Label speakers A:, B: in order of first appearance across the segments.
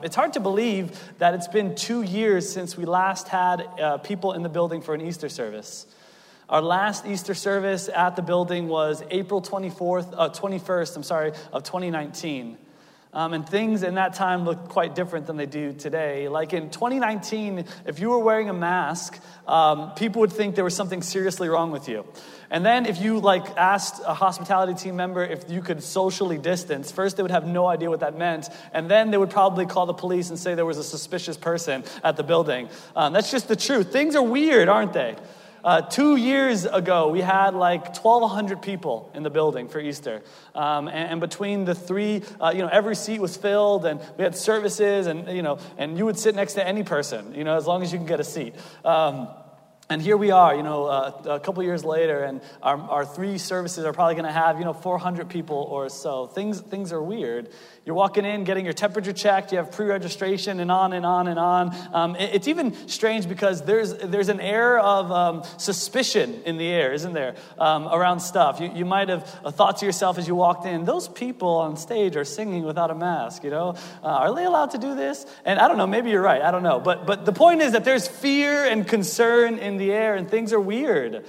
A: It's hard to believe that it's been two years since we last had uh, people in the building for an Easter service. Our last Easter service at the building was April 24th, uh, 21st, I'm sorry, of 2019. Um, and things in that time looked quite different than they do today. Like in 2019, if you were wearing a mask, um, people would think there was something seriously wrong with you. And then if you like asked a hospitality team member if you could socially distance, first they would have no idea what that meant, and then they would probably call the police and say there was a suspicious person at the building. Um, that's just the truth. Things are weird, aren't they? Uh, two years ago, we had like 1,200 people in the building for Easter. Um, and, and, between the three, uh, you know, every seat was filled, and we had services, and, you know, and you would sit next to any person, you know, as long as you can get a seat. Um, and here we are, you know, uh, a couple years later, and our, our three services are probably going to have, you know, 400 people or so. Things, things are weird. You're walking in, getting your temperature checked, you have pre registration, and on and on and on. Um, it, it's even strange because there's, there's an air of um, suspicion in the air, isn't there, um, around stuff. You, you might have thought to yourself as you walked in, those people on stage are singing without a mask, you know? Uh, are they allowed to do this? And I don't know, maybe you're right, I don't know. But, but the point is that there's fear and concern in the air, and things are weird.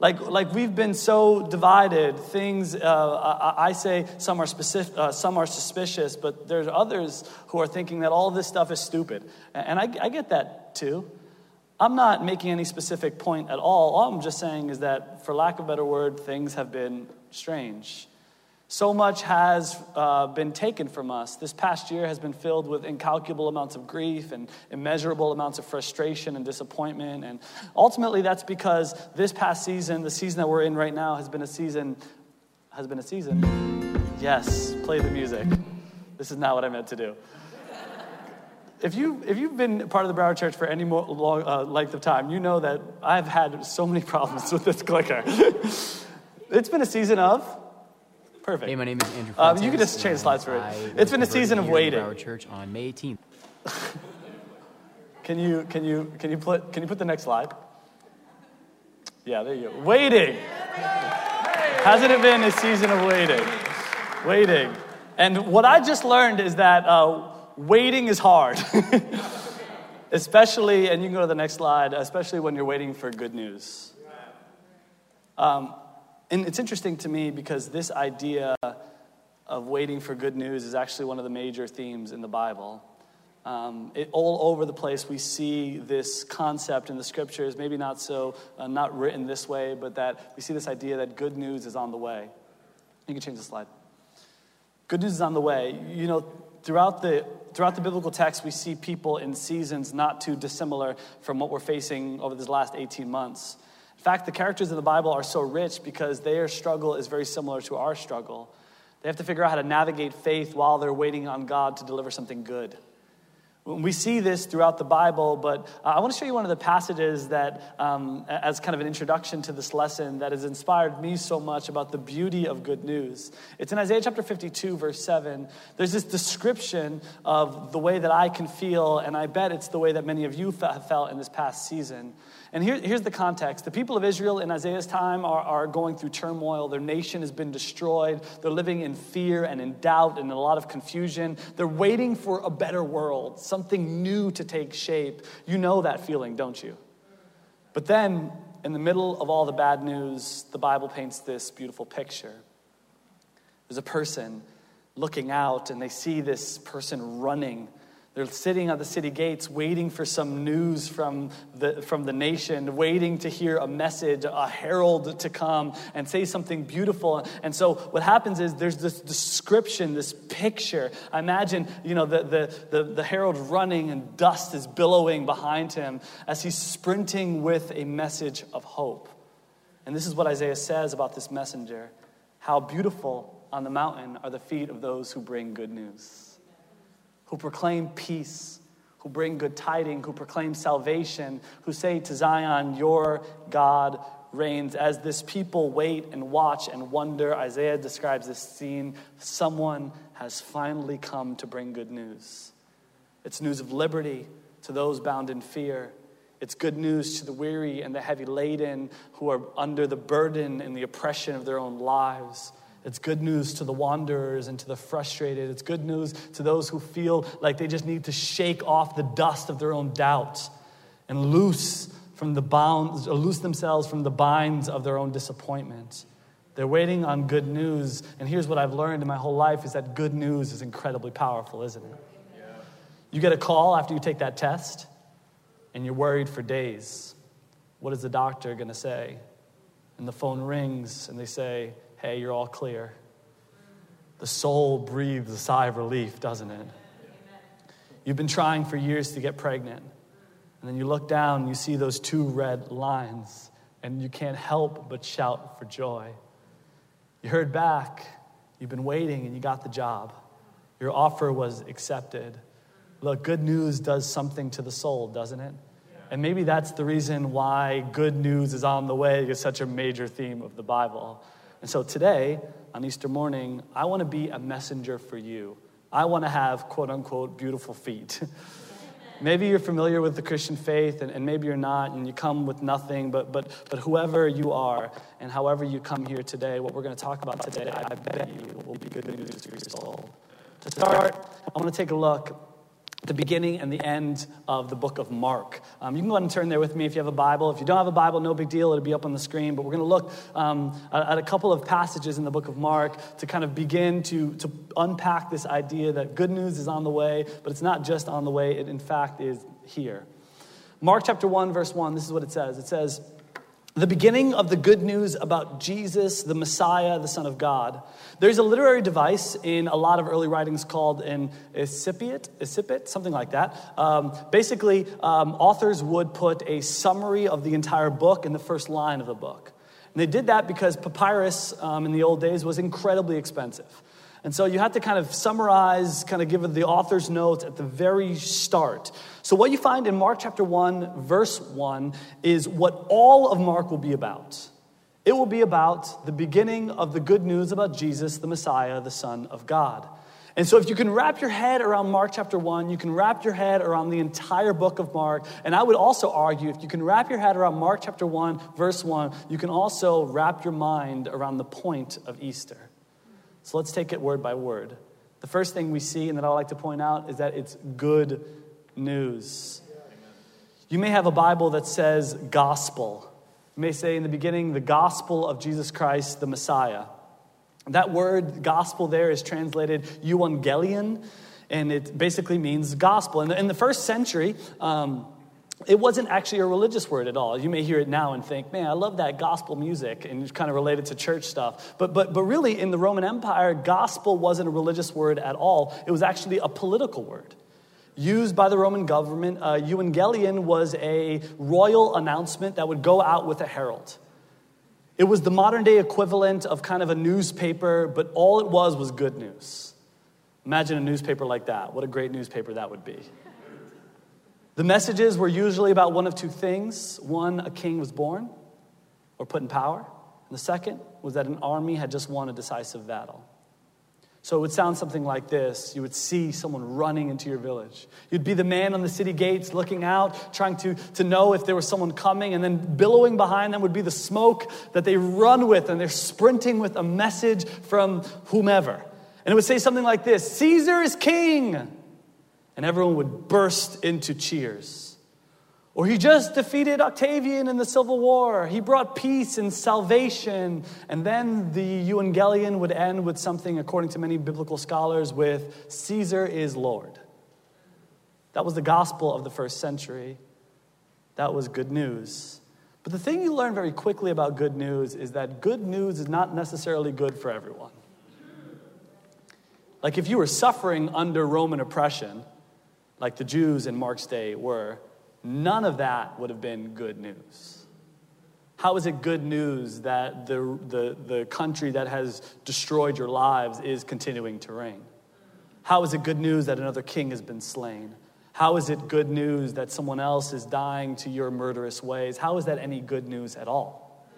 A: Like, like we've been so divided. Things, uh, I, I, say some are, specific, uh, some are suspicious, but there's others who are thinking that all this stuff is stupid. And I, I get that too. I'm not making any specific point at all. All I'm just saying is that, for lack of a better word, things have been strange. So much has uh, been taken from us. This past year has been filled with incalculable amounts of grief and immeasurable amounts of frustration and disappointment. And ultimately, that's because this past season, the season that we're in right now, has been a season. Has been a season. Yes, play the music. This is not what I meant to do. If, you, if you've been part of the Broward Church for any more long, uh, length of time, you know that I've had so many problems with this clicker. it's been a season of Perfect.
B: Hey, my name is Andrew.
A: Um, you can just change slides for it. It's been a season of waiting.
B: Our Church on May 18th.
A: can you can you can you put can you put the next slide? Yeah, there you go. Waiting. Hasn't it been a season of waiting? Waiting. And what I just learned is that uh, waiting is hard. especially, and you can go to the next slide, especially when you're waiting for good news. Um, and it's interesting to me because this idea of waiting for good news is actually one of the major themes in the Bible. Um, it, all over the place, we see this concept in the scriptures, maybe not so, uh, not written this way, but that we see this idea that good news is on the way. You can change the slide. Good news is on the way. You know, throughout the, throughout the biblical text, we see people in seasons not too dissimilar from what we're facing over these last 18 months. Fact, the characters in the Bible are so rich because their struggle is very similar to our struggle. They have to figure out how to navigate faith while they're waiting on God to deliver something good. We see this throughout the Bible, but uh, I want to show you one of the passages that, um, as kind of an introduction to this lesson, that has inspired me so much about the beauty of good news. It's in Isaiah chapter 52, verse 7. There's this description of the way that I can feel, and I bet it's the way that many of you have felt in this past season. And here, here's the context the people of Israel in Isaiah's time are, are going through turmoil. Their nation has been destroyed. They're living in fear and in doubt and in a lot of confusion. They're waiting for a better world, something new to take shape. You know that feeling, don't you? But then, in the middle of all the bad news, the Bible paints this beautiful picture. There's a person looking out, and they see this person running they're sitting at the city gates waiting for some news from the, from the nation, waiting to hear a message, a herald to come and say something beautiful. And so what happens is there's this description, this picture. I imagine, you know, the, the, the, the herald running and dust is billowing behind him as he's sprinting with a message of hope. And this is what Isaiah says about this messenger. How beautiful on the mountain are the feet of those who bring good news who proclaim peace, who bring good tidings, who proclaim salvation, who say to Zion, Your God reigns. As this people wait and watch and wonder, Isaiah describes this scene someone has finally come to bring good news. It's news of liberty to those bound in fear. It's good news to the weary and the heavy laden who are under the burden and the oppression of their own lives. It's good news to the wanderers and to the frustrated. It's good news to those who feel like they just need to shake off the dust of their own doubts and loose from the bounds, or loose themselves from the binds of their own disappointment. They're waiting on good news. And here's what I've learned in my whole life is that good news is incredibly powerful, isn't it? You get a call after you take that test, and you're worried for days. What is the doctor going to say? And the phone rings, and they say, Hey, you're all clear. The soul breathes a sigh of relief, doesn't it? You've been trying for years to get pregnant. And then you look down and you see those two red lines, and you can't help but shout for joy. You heard back, you've been waiting, and you got the job. Your offer was accepted. Look, good news does something to the soul, doesn't it? And maybe that's the reason why good news is on the way is such a major theme of the Bible. And so today, on Easter morning, I want to be a messenger for you. I want to have quote unquote beautiful feet. maybe you're familiar with the Christian faith, and, and, maybe you're not, and you come with nothing, but, but, but whoever you are, and however you come here today, what we're going to talk about today, I bet you will be good news for your soul. To start, I want to take a look the beginning and the end of the book of Mark. Um, you can go ahead and turn there with me if you have a Bible. If you don't have a Bible, no big deal, it'll be up on the screen. But we're going to look um, at, a couple of passages in the book of Mark to kind of begin to, to unpack this idea that good news is on the way, but it's not just on the way, it in fact is here. Mark chapter 1, verse 1, this is what it says. It says, the beginning of the good news about Jesus, the Messiah, the Son of God. There's a literary device in a lot of early writings called an incipit, incipit something like that. Um, basically, um, authors would put a summary of the entire book in the first line of the book. And they did that because papyrus um, in the old days was incredibly expensive. And so you have to kind of summarize, kind of give the author's notes at the very start. So, what you find in Mark chapter 1, verse 1, is what all of Mark will be about. It will be about the beginning of the good news about Jesus, the Messiah, the Son of God. And so, if you can wrap your head around Mark chapter 1, you can wrap your head around the entire book of Mark. And I would also argue if you can wrap your head around Mark chapter 1, verse 1, you can also wrap your mind around the point of Easter. So let's take it word by word. The first thing we see, and that I like to point out, is that it's good news. You may have a Bible that says gospel. You may say in the beginning, the gospel of Jesus Christ, the Messiah. That word gospel there is translated euangelion, and it basically means gospel. The, in the first century, um, it wasn't actually a religious word at all. You may hear it now and think, man, I love that gospel music, and it's kind of related to church stuff. But, but, but really, in the Roman Empire, gospel wasn't a religious word at all. It was actually a political word. Used by the Roman government, uh, euangelion was a royal announcement that would go out with a herald. It was the modern day equivalent of kind of a newspaper, but all it was was good news. Imagine a newspaper like that. What a great newspaper that would be. The messages were usually about one of two things one, a king was born or put in power, and the second was that an army had just won a decisive battle. So it would sound something like this. You would see someone running into your village. You'd be the man on the city gates looking out, trying to, to know if there was someone coming, and then billowing behind them would be the smoke that they run with, and they're sprinting with a message from whomever. And it would say something like this Caesar is king and everyone would burst into cheers. Or he just defeated Octavian in the Civil War. He brought peace and salvation. And then the Evangelion would end with something, according to many biblical scholars, with Caesar is Lord. That was the gospel of the first century. That was good news. But the thing you learn very quickly about good news is that good news is not necessarily good for everyone. Like if you were suffering under Roman oppression, like the Jews in Mark's day were, none of that would have been good news. How is it good news that the, the, the country that has destroyed your lives is continuing to reign? How is it good news that another king has been slain? How is it good news that someone else is dying to your murderous ways? How is that any good news at all?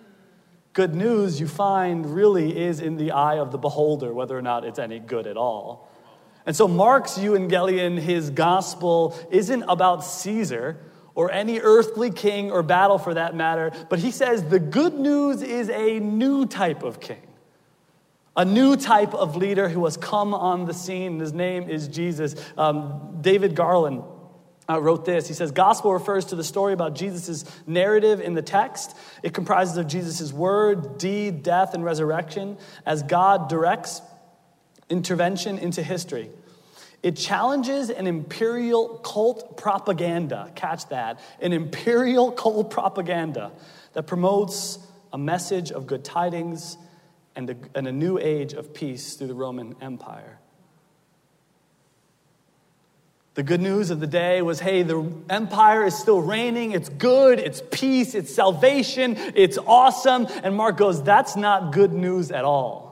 A: Good news, you find, really is in the eye of the beholder, whether or not it's any good at all. And so Mark's Evangelion, his gospel, isn't about Caesar or any earthly king or battle for that matter, but he says the good news is a new type of king, a new type of leader who has come on the scene. His name is Jesus. Um, David Garland uh, wrote this. He says, Gospel refers to the story about Jesus' narrative in the text. It comprises of Jesus' word, deed, death, and resurrection as God directs intervention into history. It challenges an imperial cult propaganda, catch that, an imperial cult propaganda that promotes a message of good tidings and a, and a new age of peace through the Roman Empire. The good news of the day was hey, the empire is still reigning. It's good, it's peace, it's salvation, it's awesome. And Mark goes, that's not good news at all.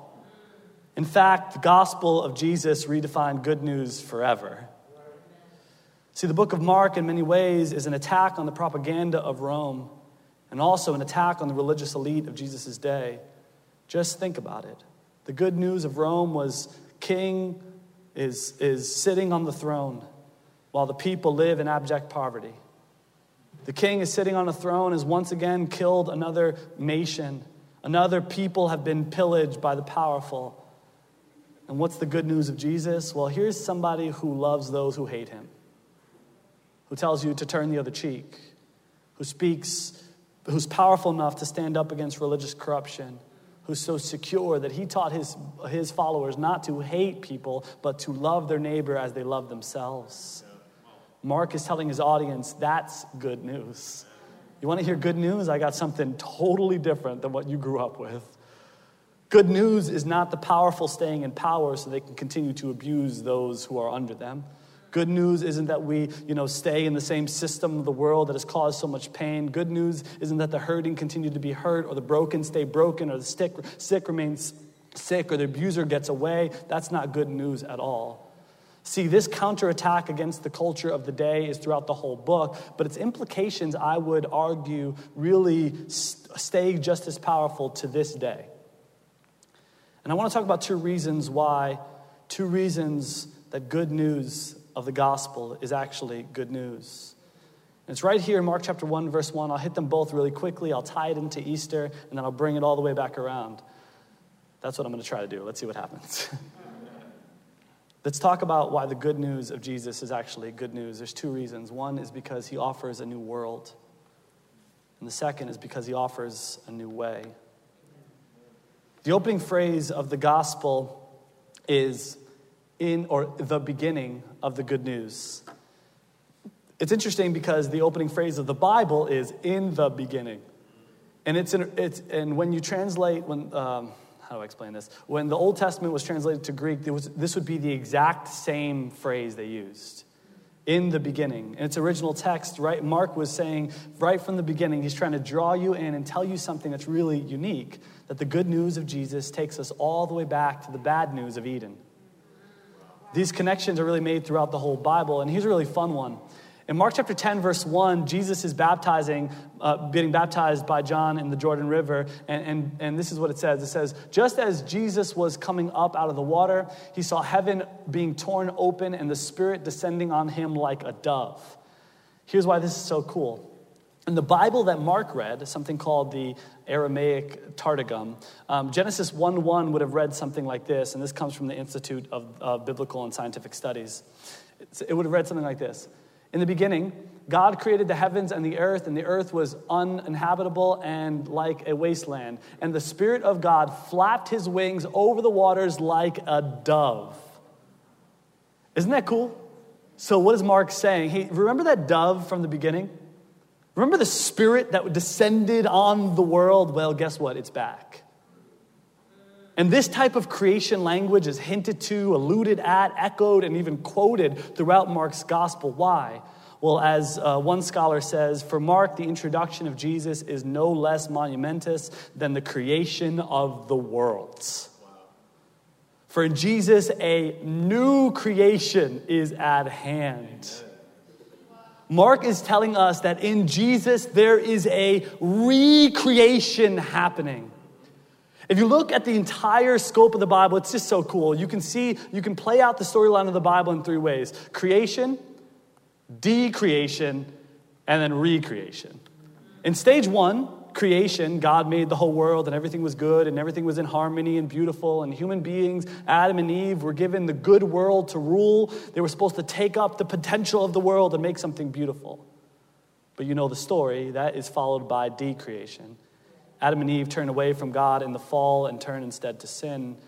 A: In fact, the gospel of Jesus redefined good news forever. See, the book of Mark, in many ways, is an attack on the propaganda of Rome and also an attack on the religious elite of Jesus' day. Just think about it. The good news of Rome was king is, is sitting on the throne while the people live in abject poverty. The king is sitting on a throne, has once again killed another nation. Another people have been pillaged by the powerful. And what's the good news of Jesus? Well, here's somebody who loves those who hate him, who tells you to turn the other cheek, who speaks, who's powerful enough to stand up against religious corruption, who's so secure that he taught his, his followers not to hate people, but to love their neighbor as they love themselves. Mark is telling his audience that's good news. You want to hear good news? I got something totally different than what you grew up with. Good news is not the powerful staying in power so they can continue to abuse those who are under them. Good news isn't that we, you know, stay in the same system of the world that has caused so much pain. Good news isn't that the hurting continue to be hurt or the broken stay broken or the sick, sick remains sick or the abuser gets away. That's not good news at all. See, this counterattack against the culture of the day is throughout the whole book, but its implications, I would argue, really stay just as powerful to this day. And I want to talk about two reasons why, two reasons that good news of the gospel is actually good news. And it's right here in Mark chapter 1, verse 1. I'll hit them both really quickly. I'll tie it into Easter, and then I'll bring it all the way back around. That's what I'm going to try to do. Let's see what happens. Let's talk about why the good news of Jesus is actually good news. There's two reasons. One is because he offers a new world, and the second is because he offers a new way. The opening phrase of the gospel is in or the beginning of the good news. It's interesting because the opening phrase of the Bible is in the beginning. And it's, in, it's and when you translate when um, how do I explain this? When the Old Testament was translated to Greek, was, this would be the exact same phrase they used in the beginning. In its original text, right, Mark was saying right from the beginning, he's trying to draw you in and tell you something that's really unique that the good news of Jesus takes us all the way back to the bad news of Eden. These connections are really made throughout the whole Bible, and here's a really fun one. In Mark chapter 10, verse 1, Jesus is baptizing, uh, being baptized by John in the Jordan River. And, and, and this is what it says it says, Just as Jesus was coming up out of the water, he saw heaven being torn open and the Spirit descending on him like a dove. Here's why this is so cool. In the Bible that Mark read, something called the Aramaic Targum, um, Genesis 1 1 would have read something like this, and this comes from the Institute of Biblical and Scientific Studies. It would have read something like this in the beginning, God created the heavens and the earth, and the earth was uninhabitable and like a wasteland. And the Spirit of God flapped his wings over the waters like a dove. Isn't that cool? So, what is Mark saying? Hey, remember that dove from the beginning? Remember the Spirit that descended on the world? Well, guess what? It's back. And this type of creation language is hinted to, alluded at, echoed, and even quoted throughout Mark's gospel. Why? Well, as uh, one scholar says, for Mark, the introduction of Jesus is no less monumentous than the creation of the worlds. For in Jesus, a new creation is at hand. Mark is telling us that in Jesus, there is a recreation happening. If you look at the entire scope of the Bible, it's just so cool. You can see, you can play out the storyline of the Bible in three ways creation, decreation, and then recreation. In stage one, creation, God made the whole world and everything was good and everything was in harmony and beautiful. And human beings, Adam and Eve, were given the good world to rule. They were supposed to take up the potential of the world and make something beautiful. But you know the story that is followed by decreation. Adam and Eve turned away from God in the fall and turned instead to sin.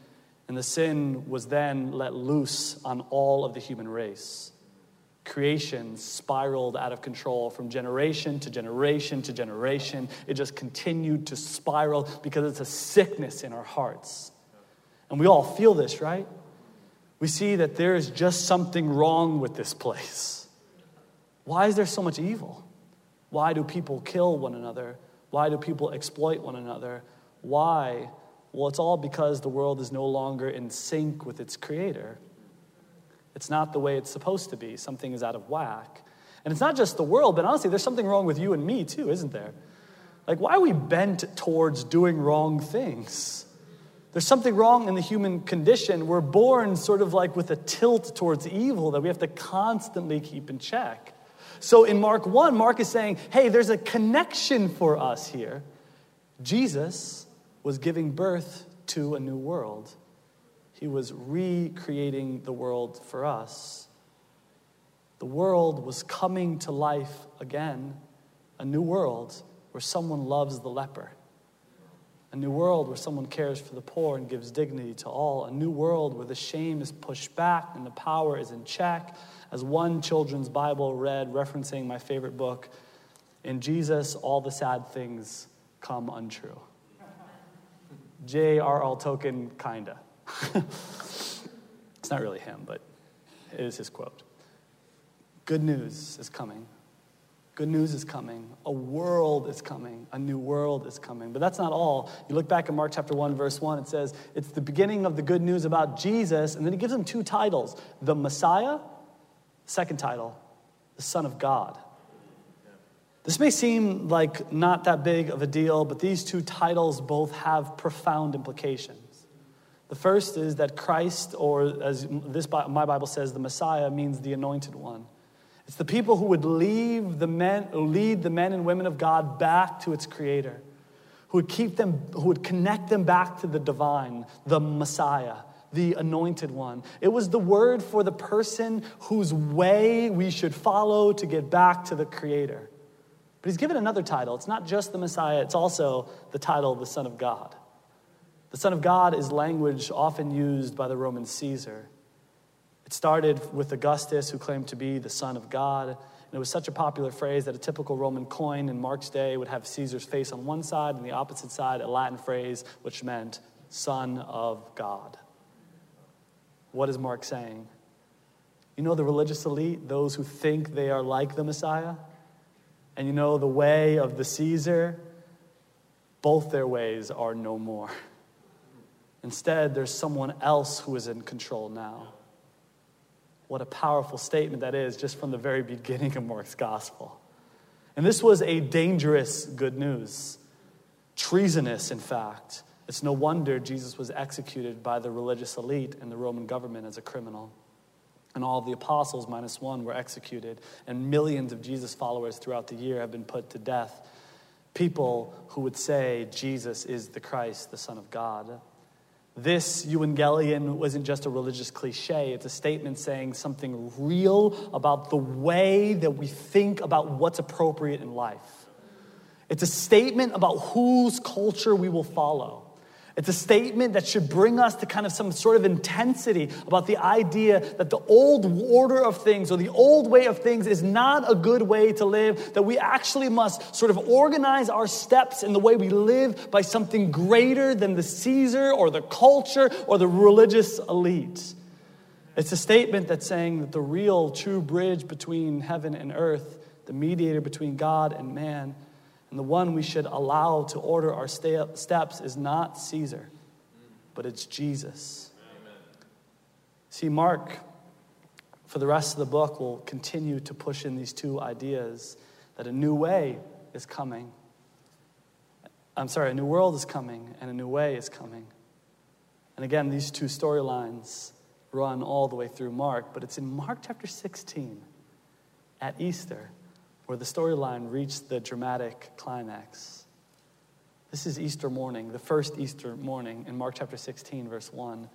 A: And the sin was then let loose on all of the human race creation spiraled out of control from generation to generation to generation. It just continued to spiral because it's a sickness in our hearts. And we all feel this, right? We see that there is just something wrong with this place. Why is there so much evil? Why do people kill one another? Why do people exploit one another? Why? Well, it's all because the world is no longer in sync with its creator. It's not the way it's supposed to be. Something is out of whack. And it's not just the world, but honestly, there's something wrong with you and me too, isn't there? Like, why are we bent towards doing wrong things? There's something wrong in the human condition. We're born sort of like with a tilt towards evil that we have to constantly keep in check. So in Mark 1, Mark is saying, hey, there's a connection for us here. Jesus was giving birth to a new world. He was recreating the world for us. The world was coming to life again, a new world where someone loves the leper, a new world where someone cares for the poor and gives dignity to all, a new world where the shame is pushed back and the power is in check. As one children's Bible read, referencing my favorite book, in Jesus, all the sad things come untrue. J.R.R. Tolkien, kinda. it's not really him, but it is his quote. Good news is coming. Good news is coming. A world is coming. A new world is coming. But that's not all. You look back in Mark chapter 1, verse 1, it says it's the beginning of the good news about Jesus, and then he gives him two titles the Messiah, second title, the Son of God. This may seem like not that big of a deal, but these two titles both have profound implications. The first is that Christ, or as this my Bible says, the Messiah means the anointed one. It's the people who would leave the men, lead the men and women of God back to its creator, who would keep them, who would connect them back to the divine, the Messiah, the anointed one. It was the word for the person whose way we should follow to get back to the creator. But he's given another title. It's not just the Messiah, it's also the title of the Son of God. The Son of God is language often used by the Roman Caesar. It started with Augustus, who claimed to be the Son of God. And it was such a popular phrase that a typical Roman coin in Mark's day would have Caesar's face on one side and the opposite side, a Latin phrase which meant Son of God. What is Mark saying? You know the religious elite, those who think they are like the Messiah? And you know the way of the Caesar? Both their ways are no more. Instead, there's someone else who is in control now. What a powerful statement that is just from the very beginning of Mark's gospel. And this was a dangerous good news, treasonous, in fact. It's no wonder Jesus was executed by the religious elite and the Roman government as a criminal. And all the apostles, minus one, were executed. And millions of Jesus followers throughout the year have been put to death. People who would say Jesus is the Christ, the Son of God. This euangelion wasn't just a religious cliche, it's a statement saying something real about the way that we think about what's appropriate in life. It's a statement about whose culture we will follow. It's a statement that should bring us to kind of some sort of intensity about the idea that the old order of things or the old way of things is not a good way to live, that we actually must sort of organize our steps in the way we live by something greater than the Caesar or the culture or the religious elite. It's a statement that's saying that the real, true bridge between heaven and earth, the mediator between God and man, and the one we should allow to order our steps is not Caesar, but it's Jesus. Amen. See, Mark, for the rest of the book, will continue to push in these two ideas that a new way is coming. I'm sorry, a new world is coming and a new way is coming. And again, these two storylines run all the way through Mark, but it's in Mark chapter 16 at Easter where the storyline reached the dramatic climax. This is Easter morning, the first Easter morning in Mark chapter 16, verse 1.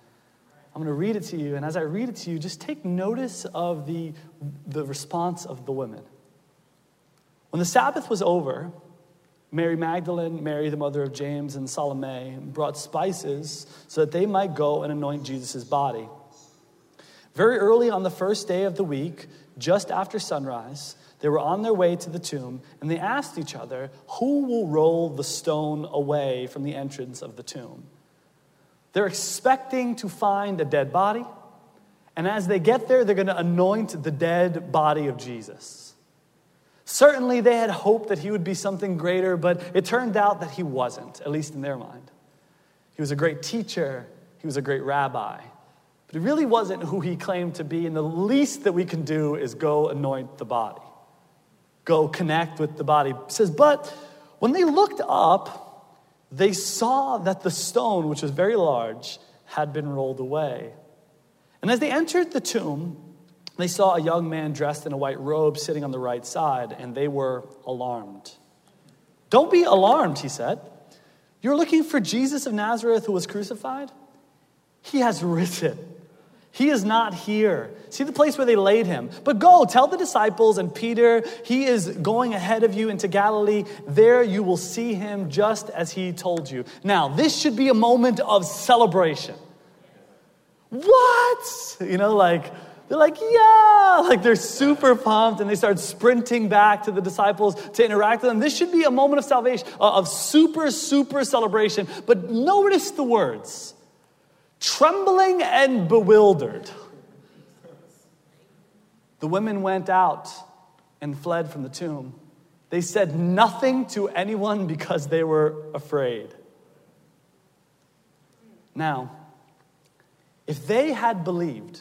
A: I'm going to read it to you, and as I read it to you, just take notice of the, the response of the women. When the Sabbath was over, Mary Magdalene, Mary, the mother of James, and Salome brought spices so that they might go and anoint Jesus' body. Very early on the first day of the week, just after sunrise, they were on their way to the tomb and they asked each other, Who will roll the stone away from the entrance of the tomb? They're expecting to find a dead body, and as they get there, they're going to anoint the dead body of Jesus. Certainly, they had hoped that he would be something greater, but it turned out that he wasn't, at least in their mind. He was a great teacher, he was a great rabbi, but he really wasn't who he claimed to be, and the least that we can do is go anoint the body, go connect with the body. It says, but when they looked up, they saw that the stone, which was very large, had been rolled away. And as they entered the tomb, they saw a young man dressed in a white robe sitting on the right side, and they were alarmed. Don't be alarmed, he said. You're looking for Jesus of Nazareth who was crucified? He has risen. He is not here. See the place where they laid him. But go, tell the disciples and Peter, he is going ahead of you into Galilee. There you will see him just as he told you. Now, this should be a moment of celebration. What? You know, like, they're like, yeah, like they're super pumped and they start sprinting back to the disciples to interact with them. This should be a moment of salvation, uh, of super, super celebration. But notice the words trembling and bewildered. The women went out and fled from the tomb. They said nothing to anyone because they were afraid. Now, if they had believed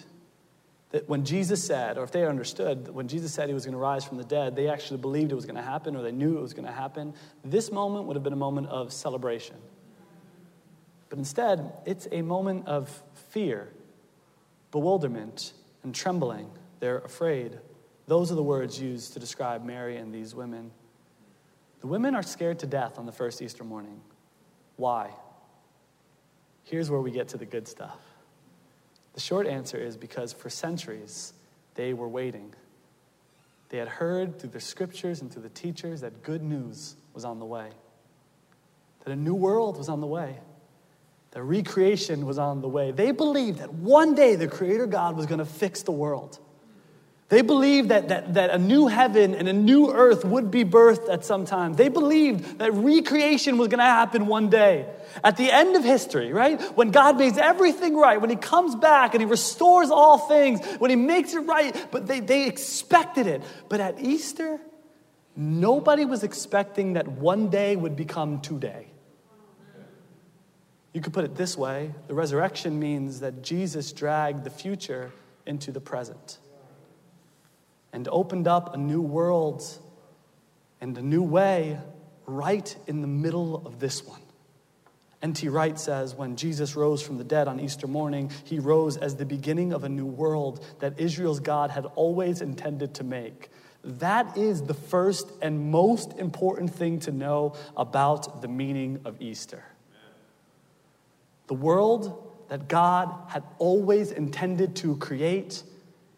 A: that when Jesus said, or if they understood that when Jesus said he was going to rise from the dead, they actually believed it was going to happen or they knew it was going to happen, this moment would have been a moment of celebration. But instead, it's a moment of fear, bewilderment, and trembling. They're afraid. Those are the words used to describe Mary and these women. The women are scared to death on the first Easter morning. Why? Here's where we get to the good stuff. The short answer is because for centuries they were waiting. They had heard through the scriptures and through the teachers that good news was on the way, that a new world was on the way that recreation was on the way. They believed that one day the Creator God was going to fix the world. They believed that, that, that a new heaven and a new earth would be birthed at some time. They believed that recreation was going to happen one day. At the end of history, right? When God makes everything right, when He comes back and He restores all things, when He makes it right, but they, they expected it. But at Easter, nobody was expecting that one day would become today. You could put it this way the resurrection means that Jesus dragged the future into the present and opened up a new world and a new way right in the middle of this one. N.T. Wright says when Jesus rose from the dead on Easter morning, he rose as the beginning of a new world that Israel's God had always intended to make. That is the first and most important thing to know about the meaning of Easter. The world that God had always intended to create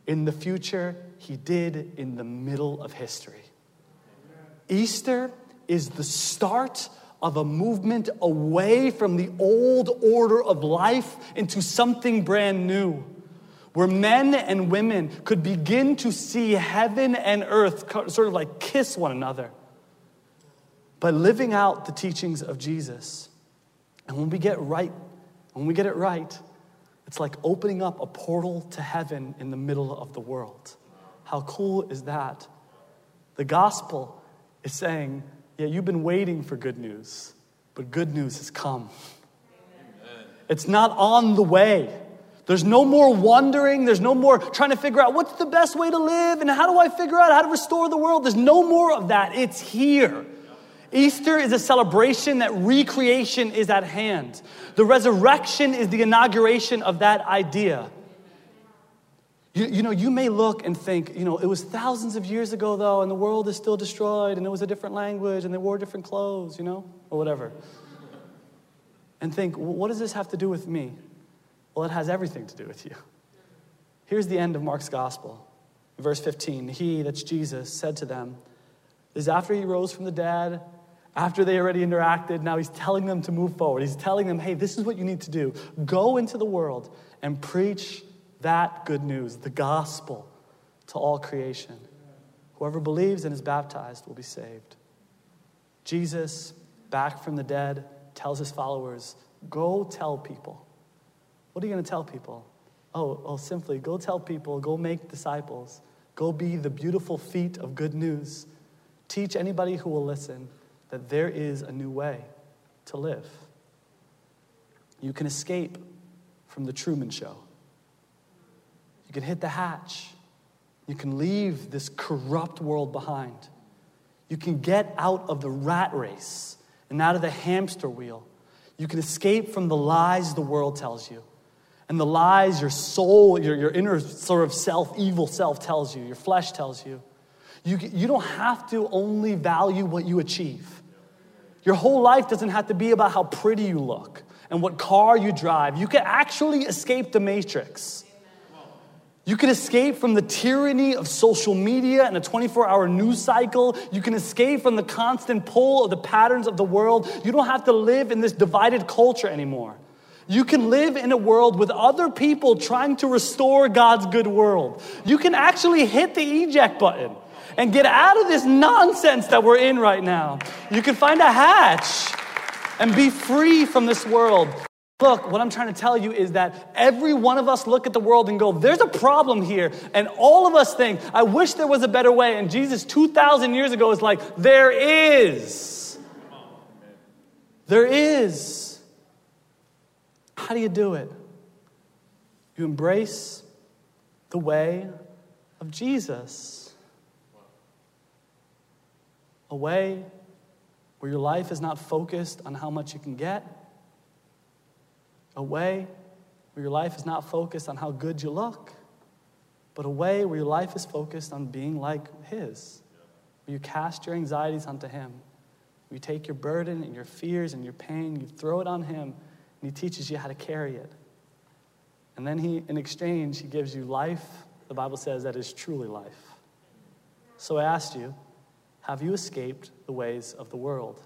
A: in the future, He did in the middle of history. Easter is the start of a movement away from the old order of life into something brand new, where men and women could begin to see heaven and earth sort of like kiss one another by living out the teachings of Jesus. And when we get right when we get it right, it's like opening up a portal to heaven in the middle of the world. How cool is that? The gospel is saying, yeah, you've been waiting for good news, but good news has come. Amen. It's not on the way. There's no more wondering. There's no more trying to figure out what's the best way to live and how do I figure out how to restore the world. There's no more of that. It's here. Easter is a celebration that recreation is at hand. The resurrection is the inauguration of that idea. You, you know, you may look and think, you know, it was thousands of years ago, though, and the world is still destroyed, and it was a different language, and they wore different clothes, you know, or whatever. and think, what does this have to do with me? Well, it has everything to do with you. Here's the end of Mark's gospel. Verse 15 He, that's Jesus, said to them, This is after he rose from the dead, after they already interacted, now he's telling them to move forward. He's telling them, hey, this is what you need to do. Go into the world and preach that good news, the gospel, to all creation. Whoever believes and is baptized will be saved. Jesus, back from the dead, tells his followers, Go tell people. What are you going to tell people? Oh, oh, simply go tell people, go make disciples, go be the beautiful feet of good news. Teach anybody who will listen that there is a new way to live. You can escape from the Truman Show. You can hit the hatch. You can leave this corrupt world behind. You can get out of the rat race and out of the hamster wheel. You can escape from the lies the world tells you and the lies your soul, your, your inner sort of self, evil self tells you, your flesh tells you. you. You don't have to only value what you achieve. Your whole life doesn't have to be about how pretty you look and what car you drive. You can actually escape the matrix. You can escape from the tyranny of social media and a 24 hour news cycle. You can escape from the constant pull of the patterns of the world. You don't have to live in this divided culture anymore. You can live in a world with other people trying to restore God's good world. You can actually hit the eject button and get out of this nonsense that we're in right now. You can find a hatch and be free from this world. Look, what I'm trying to tell you is that every one of us look at the world and go, there's a problem here. And all of us think, I wish there was a better way. And Jesus, 2,000 years ago, is like, there is. There is. How do you do it? You embrace the way of Jesus. A way where your life is not focused on how much you can get a way where your life is not focused on how good you look, but a way where your life is focused on being like His. Where you cast your anxieties onto Him. Where you take your burden and your fears and your pain, you throw it on Him, and He teaches you how to carry it. And then He, in exchange, He gives you life, the Bible says, that is truly life. So I asked you, have you escaped the ways of the world?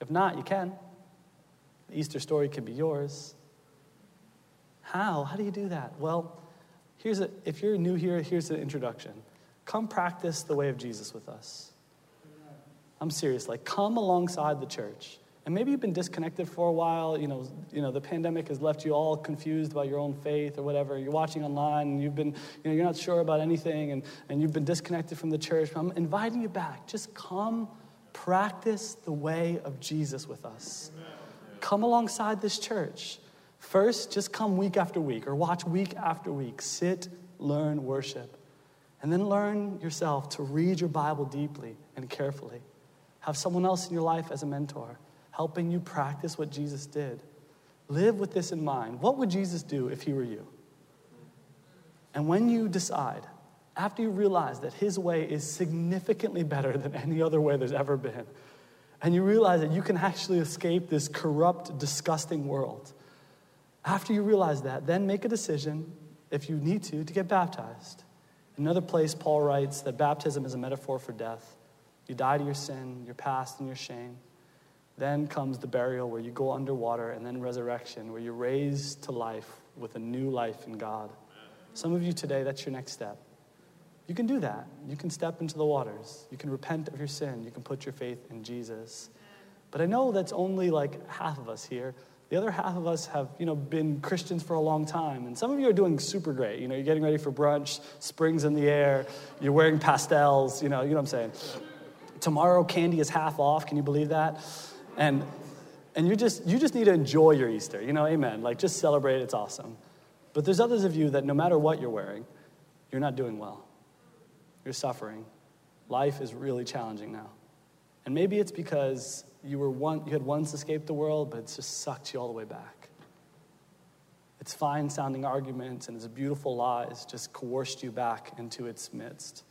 A: If not, you can. The Easter story can be yours. How? How do you do that? Well, here's a, if you're new here, here's an introduction. Come practice the way of Jesus with us. I'm serious. Like, come alongside the church. And maybe you've been disconnected for a while. You know, you know, the pandemic has left you all confused about your own faith or whatever. You're watching online and you've been, you know, you're not sure about anything and, and you've been disconnected from the church. I'm inviting you back. Just come practice the way of Jesus with us. Come alongside this church. First, just come week after week or watch week after week. Sit, learn, worship. And then learn yourself to read your Bible deeply and carefully. Have someone else in your life as a mentor, helping you practice what Jesus did. Live with this in mind. What would Jesus do if he were you? And when you decide, after you realize that his way is significantly better than any other way there's ever been, and you realize that you can actually escape this corrupt, disgusting world. After you realize that, then make a decision, if you need to, to get baptized. In another place, Paul writes that baptism is a metaphor for death. You die to your sin, your past, and your shame. Then comes the burial where you go underwater, and then resurrection, where you're raised to life with a new life in God. Some of you today, that's your next step. You can do that. You can step into the waters. You can repent of your sin. You can put your faith in Jesus. But I know that's only like half of us here. The other half of us have, you know, been Christians for a long time. And some of you are doing super great. You know, you're getting ready for brunch, spring's in the air, you're wearing pastels, you know, you know what I'm saying. Tomorrow candy is half off. Can you believe that? And and you just you just need to enjoy your Easter. You know, amen. Like just celebrate, it's awesome. But there's others of you that no matter what you're wearing, you're not doing well. You're suffering. Life is really challenging now. And maybe it's because you, were one, you had once escaped the world, but it's just sucked you all the way back. Its fine sounding arguments and its beautiful lies just coerced you back into its midst.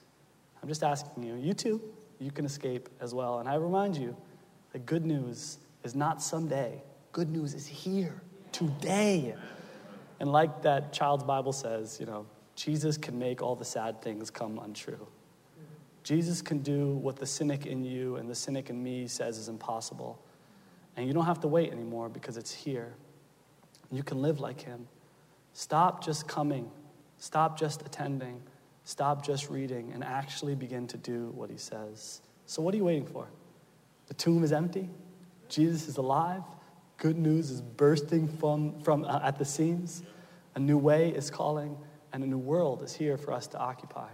A: I'm just asking you, you too, you can escape as well. And I remind you that good news is not someday, Good news is here today. And like that child's Bible says, you know, Jesus can make all the sad things come untrue. Jesus can do what the cynic in you and the cynic in me says is impossible. And you don't have to wait anymore because it's here. You can live like him. Stop just coming, stop just attending, stop just reading, and actually begin to do what he says. So, what are you waiting for? The tomb is empty, Jesus is alive, good news is bursting from, from uh, at the seams, a new way is calling, and a new world is here for us to occupy.